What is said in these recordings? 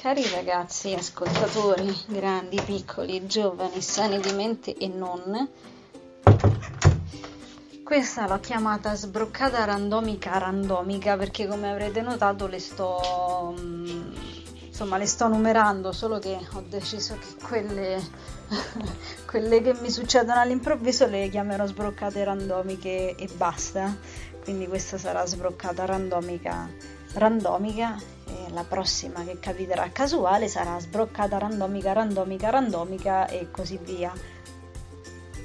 Cari ragazzi, ascoltatori, grandi, piccoli, giovani, sani di mente e non, questa l'ho chiamata sbroccata randomica randomica perché come avrete notato le sto, mm, insomma, le sto numerando, solo che ho deciso che quelle, quelle che mi succedono all'improvviso le chiamerò sbroccate randomiche e basta. Quindi questa sarà sbroccata randomica randomica e la prossima che capiterà casuale sarà sbroccata randomica, randomica, randomica e così via.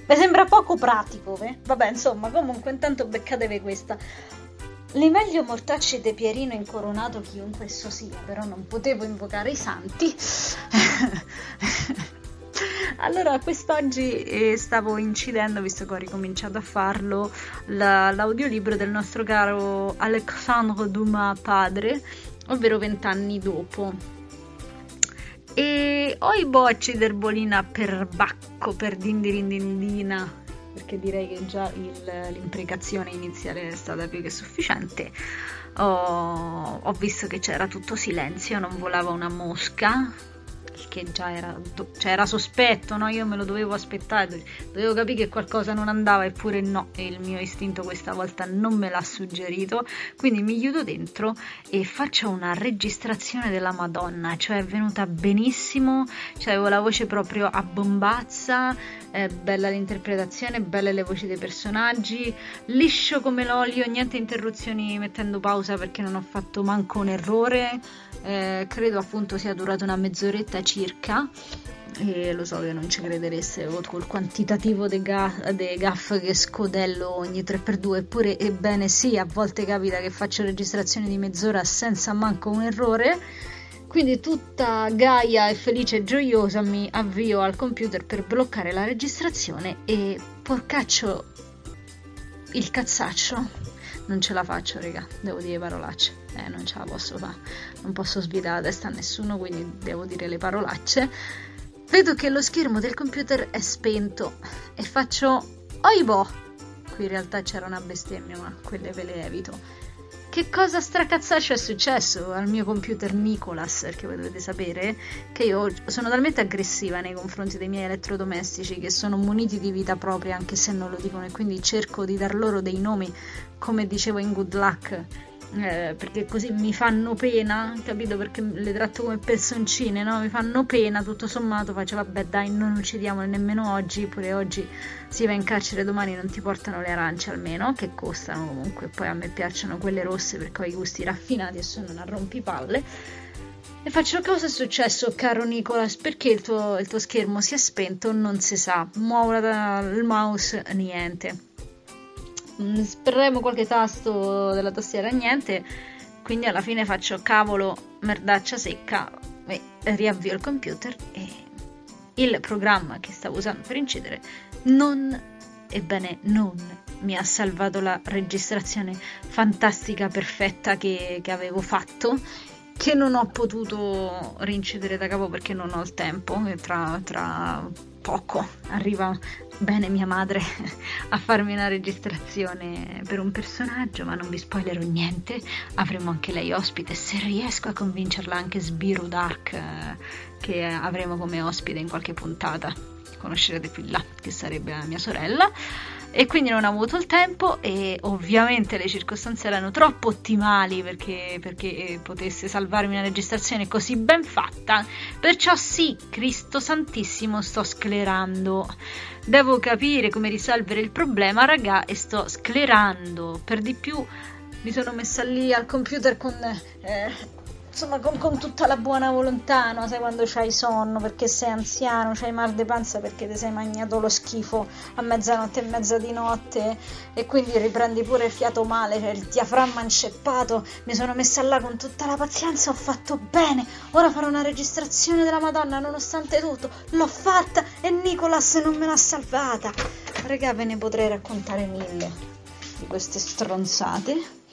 Mi sembra poco pratico, eh? vabbè insomma comunque intanto beccatevi questa. Le meglio mortacci de Pierino incoronato chiunque esso sia, però non potevo invocare i santi. allora, quest'oggi eh, stavo incidendo, visto che ho ricominciato a farlo, la, l'audiolibro del nostro caro Alexandre Dumas padre, ovvero vent'anni dopo. E ho i bocci d'erbolina per bacco, per dindirindindina, perché direi che già il, l'imprecazione iniziale è stata più che sufficiente. Ho, ho visto che c'era tutto silenzio, non volava una mosca, che già era, cioè era sospetto, no? io me lo dovevo aspettare, dovevo capire che qualcosa non andava, eppure no, e il mio istinto questa volta non me l'ha suggerito, quindi mi chiudo dentro e faccio una registrazione della Madonna, cioè è venuta benissimo, cioè avevo la voce proprio a bombazza, è bella l'interpretazione, belle le voci dei personaggi, liscio come l'olio, niente interruzioni mettendo pausa perché non ho fatto manco un errore, eh, credo appunto sia durata una mezz'oretta circa e lo so che non ci credereste col quantitativo dei ga- de gaff che scodello ogni 3x2 eppure ebbene sì a volte capita che faccio registrazioni di mezz'ora senza manco un errore. Quindi tutta gaia e felice e gioiosa mi avvio al computer per bloccare la registrazione e porcaccio il cazzaccio non ce la faccio, raga, devo dire parolacce. Eh, non ce la posso fare, non posso svidare la testa a nessuno, quindi devo dire le parolacce. Vedo che lo schermo del computer è spento e faccio oibo. Qui in realtà c'era una bestemmia, ma quelle ve le evito. Che cosa stracazzaccio è successo al mio computer Nicolas? Perché voi dovete sapere che io sono talmente aggressiva nei confronti dei miei elettrodomestici che sono muniti di vita propria anche se non lo dicono e quindi cerco di dar loro dei nomi come dicevo in Good Luck eh, perché così mi fanno pena, capito? Perché le tratto come personcine, no? Mi fanno pena, tutto sommato faccio vabbè dai non uccidiamole nemmeno oggi, pure oggi si va in carcere, domani non ti portano le arance almeno, che costano comunque, poi a me piacciono quelle rosse perché ho i gusti raffinati e sono una rompipalle. E faccio cosa è successo, caro Nicolas? Perché il tuo, il tuo schermo si è spento? Non si sa. Muovo il mouse, niente spremo qualche tasto della tastiera, niente. Quindi alla fine faccio cavolo, merdaccia secca e riavvio il computer e il programma che stavo usando per incidere non, ebbene non, mi ha salvato la registrazione fantastica, perfetta che, che avevo fatto che non ho potuto rincidere da capo perché non ho il tempo tra, tra poco arriva bene mia madre a farmi una registrazione per un personaggio, ma non vi spoilerò niente. Avremo anche lei ospite se riesco a convincerla anche Sbiru Dark eh, che avremo come ospite in qualche puntata. Conoscerete più là, che sarebbe mia sorella e quindi non ho avuto il tempo e ovviamente le circostanze erano troppo ottimali perché, perché potesse salvarmi una registrazione così ben fatta. Perciò sì, Cristo Santissimo, sto sclerando. Devo capire come risolvere il problema, raga, e sto sclerando. Per di più mi sono messa lì al computer con... Eh, insomma con, con, tutta la buona volontà, no? sai quando c'hai sonno perché sei anziano, c'hai mal di panza perché ti sei mangiato lo schifo a mezzanotte e mezza di notte e quindi riprendi pure il fiato male, cioè il diaframma inceppato, mi sono messa là con tutta la pazienza, ho fatto bene, ora farò una registrazione della Madonna nonostante tutto, l'ho fatta e Nicolas non me l'ha salvata. Raga, ve ne potrei raccontare mille di queste stronzate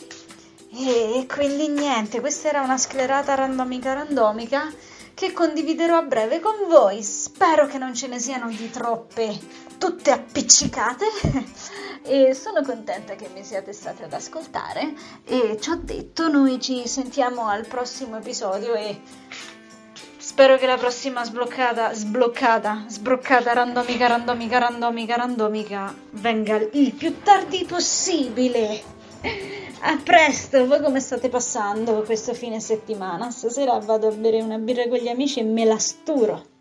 e quindi niente, questa era una sclerata randomica randomica che condividerò a breve con voi. Spero che non ce ne siano di troppe, tutte appiccicate. e sono contenta che mi siate stati ad ascoltare. E ci ho detto, noi ci sentiamo al prossimo episodio e Spero che la prossima sbloccata, sbloccata, sbroccata, randomica, randomica, randomica, randomica venga il più tardi possibile. A presto, voi come state passando questo fine settimana? Stasera vado a bere una birra con gli amici e me la sturo.